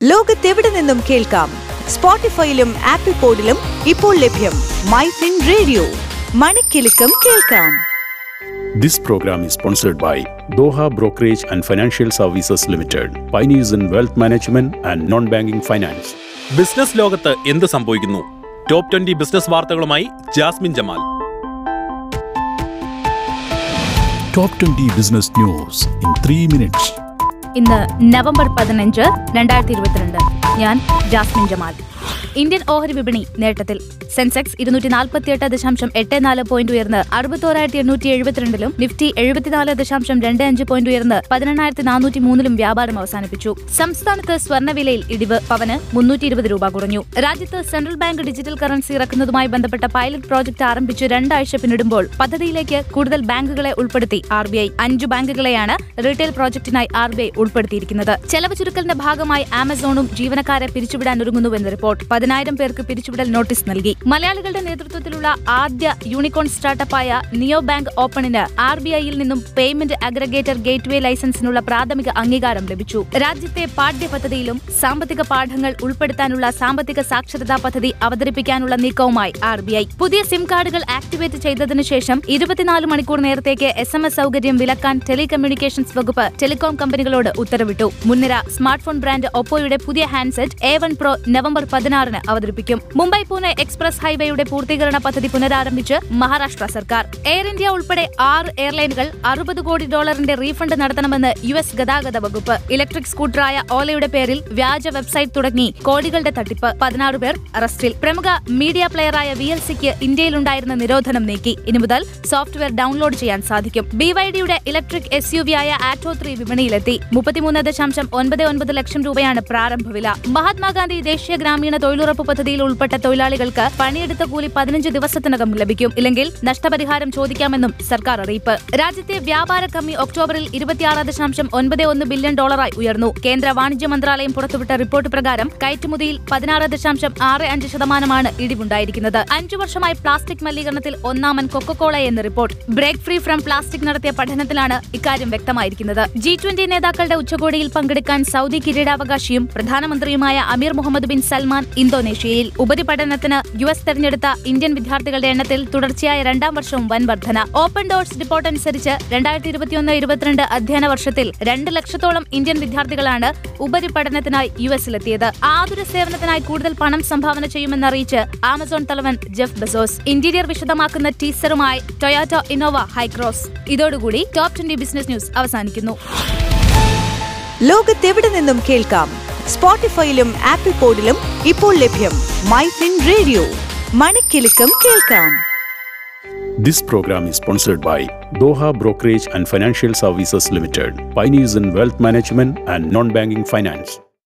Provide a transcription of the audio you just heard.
ലോകത്തെവിടെ നിന്നും കേൾക്കാം സ്പോട്ടിഫൈയിലും ആപ്പിൾ പോഡിലും ഇപ്പോൾ ലഭ്യം മൈ ഫിൻ റേഡിയോ മണിക്കെലക്കം കേൾക്കാം This program is sponsored by Doha Brokerage and Financial Services Limited, pioneers in wealth management and non-banking finance. Business ലോകത്ത് എന്ത് സംഭവിക്കുന്നു ടോപ്പ് ട്വന്റി ബിസിനസ് വാർത്തകളുമായി Jasmin Jamal Top 20 Business News in 3 minutes. ഇന്ന് November പതിനഞ്ച് രണ്ടായിരത്തി ഇരുപത്തിരണ്ട് ഞാൻ ജാസ്മിൻ ജമാൽ ഇന്ത്യൻ ഓഹരി വിപണി നേട്ടത്തിൽ. സെൻസെക്സ് ഇരുന്നൂറ്റി നാൽപ്പത്തിയെട്ട് ദശാംശം എട്ട് നാല് പോയിന്റ് ഉയർന്ന് അറുപത്തോരായിരത്തി എണ്ണൂറ്റി എഴുപത്തിരണ്ടിലും നിഫ്റ്റി എഴുപത്തിനാല് ദശാംശം രണ്ട് അഞ്ച് പോയിന്റ് ഉയർന്ന് പതിനെണ്ണായിരത്തി നാനൂറ്റി മൂന്നിലും വ്യാപാരം അവസാനിപ്പിച്ചു. സംസ്ഥാനത്ത് സ്വർണവിലയിൽ ഇടിവ് പവന് മുന്നൂറ്റി ഇരുപത് രൂപ കുറഞ്ഞു. രാജ്യത്ത് സെൻട്രൽ ബാങ്ക് ഡിജിറ്റൽ കറൻസി ഇറക്കുന്നതുമായി ബന്ധപ്പെട്ട പൈലറ്റ് പ്രോജക്ട് ആരംഭിച്ച് രണ്ടാഴ്ച പിന്നിടുമ്പോൾ പദ്ധതിയിലേക്ക് കൂടുതൽ ബാങ്കുകളെ ഉൾപ്പെടുത്തി ആർ ബി ഐ. അഞ്ചു ബാങ്കുകളെയാണ് റീറ്റെയിൽ പ്രോജക്ടിനായി ആർ ബി ഐ ഉൾപ്പെടുത്തിയിരിക്കുന്നത്. ചെലവ് ചുരുക്കലിന്റെ ഭാഗമായി ആമസോണും ജീവനക്കാരെ പിരിച്ചുവിടാൻ ഒരുങ്ങുന്നുവെന്ന് റിപ്പോർട്ട് പതിനായിരം പേർക്ക് പിരിച്ചുവിടൽ നോട്ടീസ് നൽകി. മലയാളികളുടെ നേതൃത്വത്തിലുള്ള ആദ്യ യൂണിക്കോൺ സ്റ്റാർട്ടപ്പായ നിയോ ബാങ്ക് ഓപ്പണിന് ആർ ബി ഐയിൽ നിന്നും പേയ്മെന്റ് അഗ്രഗേറ്റർ ഗേറ്റ് വേ ലൈസൻസിനുള്ള പ്രാഥമിക അംഗീകാരം ലഭിച്ചു. രാജ്യത്തെ പാഠ്യപദ്ധതിയിലും സാമ്പത്തിക പാഠങ്ങൾ ഉൾപ്പെടുത്താനുള്ള സാമ്പത്തിക സാക്ഷരതാ പദ്ധതി അവതരിപ്പിക്കാനുള്ള നീക്കവുമായി ആർ ബി ഐ. പുതിയ സിം കാർഡുകൾ ആക്ടിവേറ്റ് ചെയ്തതിനു ശേഷം ഇരുപത്തിനാല് മണിക്കൂർ നേരത്തേക്ക് എസ് എം എസ് സൗകര്യം വിലക്കാൻ ടെലികമ്മ്യൂണിക്കേഷൻസ് വകുപ്പ് ടെലികോം കമ്പനികളോട് ഉത്തരവിട്ടു. മുൻനിര സ്മാർട്ട് ഫോൺ ബ്രാൻഡ് ഒപ്പോയുടെ പുതിയ handset A one pro November പതിനാറിന് അവതരിപ്പിക്കും. മുംബൈ പൂനെ എക്സ്പ്രസ് ഹൈവേയുടെ പൂർത്തീകരണ പദ്ധതി പുനരാരംഭിച്ച് മഹാരാഷ്ട്ര സർക്കാർ. എയർ ഇന്ത്യ ഉൾപ്പെടെ ആറ് എയർലൈനുകൾ അറുപത് കോടി ഡോളറിന്റെ റീഫണ്ട് നടത്തണമെന്ന് യു എസ് ഗതാഗത വകുപ്പ്. ഇലക്ട്രിക് സ്കൂട്ടറായ ഓലയുടെ പേരിൽ വ്യാജ വെബ്സൈറ്റ് തുടങ്ങി കോടികളുടെ തട്ടിപ്പ്. പതിനാറ് പേർ അറസ്റ്റിൽ. പ്രമുഖ മീഡിയ പ്ലെയറായ വി എൽ സിക്ക് ഇന്ത്യയിലുണ്ടായിരുന്ന നിരോധനം നീക്കി. ഇനി മുതൽ സോഫ്റ്റ്വെയർ ഡൗൺലോഡ് ചെയ്യാൻ സാധിക്കും. ബി വൈ ഡിയുടെ ഇലക്ട്രിക് എസ് യു വി ആയ ആറ്റോ ത്രീ വിപണിയിലെത്തി. മുപ്പത്തിമൂന്ന് ദശാംശം ഒൻപത് ഒൻപത് ലക്ഷം രൂപയാണ് പ്രാരംഭ വില മഹാത്മാഗാന്ധി ദേശീയ ഗ്രാമീണ തൊഴിലുറപ്പ് പദ്ധതിയിൽ ഉൾപ്പെട്ട തൊഴിലാളികൾക്ക് പണിയെടുത്ത കൂലി പതിനഞ്ച് ദിവസത്തിനകം ലഭിക്കും. ഇല്ലെങ്കിൽ നഷ്ടപരിഹാരം ചോദിക്കാമെന്നും സർക്കാർ അറിയിപ്പ്. രാജ്യത്തെ വ്യാപാര കമ്മി ഒക്ടോബറിൽ ഇരുപത്തിയാറ് ദശാംശം ഒൻപത് ഒന്ന് ബില്യൺ ഡോളറായി ഉയർന്നു. കേന്ദ്ര വാണിജ്യ മന്ത്രാലയം പുറത്തുവിട്ട റിപ്പോർട്ട് പ്രകാരം കയറ്റുമതിയിൽ പതിനാറ് ദശാംശം ആറ് അഞ്ച് ശതമാനമാണ് ഇടിവുണ്ടായിരിക്കുന്നത്. അഞ്ചു വർഷമായി പ്ലാസ്റ്റിക് മലിനീകരണത്തിൽ ഒന്നാമൻ കൊക്കക്കോള എന്ന report. Break free from plastic നടത്തിയ പഠനത്തിലാണ് ഇക്കാര്യം വ്യക്തമായിരിക്കുന്നത്. ജി ട്വന്റി നേതാക്കളുടെ ഉച്ചകോടിയിൽ പങ്കെടുക്കാൻ സൗദി കിരീടാവകാശിയും പ്രധാനമന്ത്രിയുമായ അമീർ മുഹമ്മദ് ബിൻ സൽമാൻ ഇന്തോനേഷ്യയിൽ ഉപരിപഠനത്തിന് യു എസ് തെരഞ്ഞെടുത്ത ഇന്ത്യൻ വിദ്യാർത്ഥികളുടെ എണ്ണത്തിൽ തുടർച്ചയായ രണ്ടാം വർഷവും വൻ വർധന. ഓപ്പൺ ഡോർസ് റിപ്പോർട്ട് അനുസരിച്ച് രണ്ടായിരത്തി ഇരുപത്തിയൊന്ന് ഇരുപത്തിരണ്ട് അധ്യയന വർഷത്തിൽ രണ്ട് ലക്ഷത്തോളം ഇന്ത്യൻ വിദ്യാർത്ഥികളാണ് ഉപരിപഠനത്തിനായി യു എസിലെത്തിയത്. ആതുര സേവനത്തിനായി കൂടുതൽ പണം സംഭാവന ചെയ്യുമെന്നറിയിച്ച് ആമസോൺ തലവൻ ജെഫ് ബെസോസ്. ഇന്റീരിയർ വിശദമാക്കുന്ന ടീസറുമായി ടൊയാറ്റോ ഇന്നോവ ഹൈക്രോസ്. ഇതോടുകൂടി ടോപ് ട്വന്റി ബിസിനസ് ന്യൂസ് അവസാനിക്കുന്നു. ലോകത്തെവിടെ നിന്നും കേൾക്കാം? സ്പോട്ടിഫൈയിലും ആപ്പിൾ പോഡിലും ഇപ്പോൾ ലഭ്യം മൈ ഫിൻ റേഡിയോ മണിക്കെലക്കം കേൾക്കാം This program is sponsored by Doha Brokerage and Financial Services Limited, pioneers in wealth management and non-banking finance.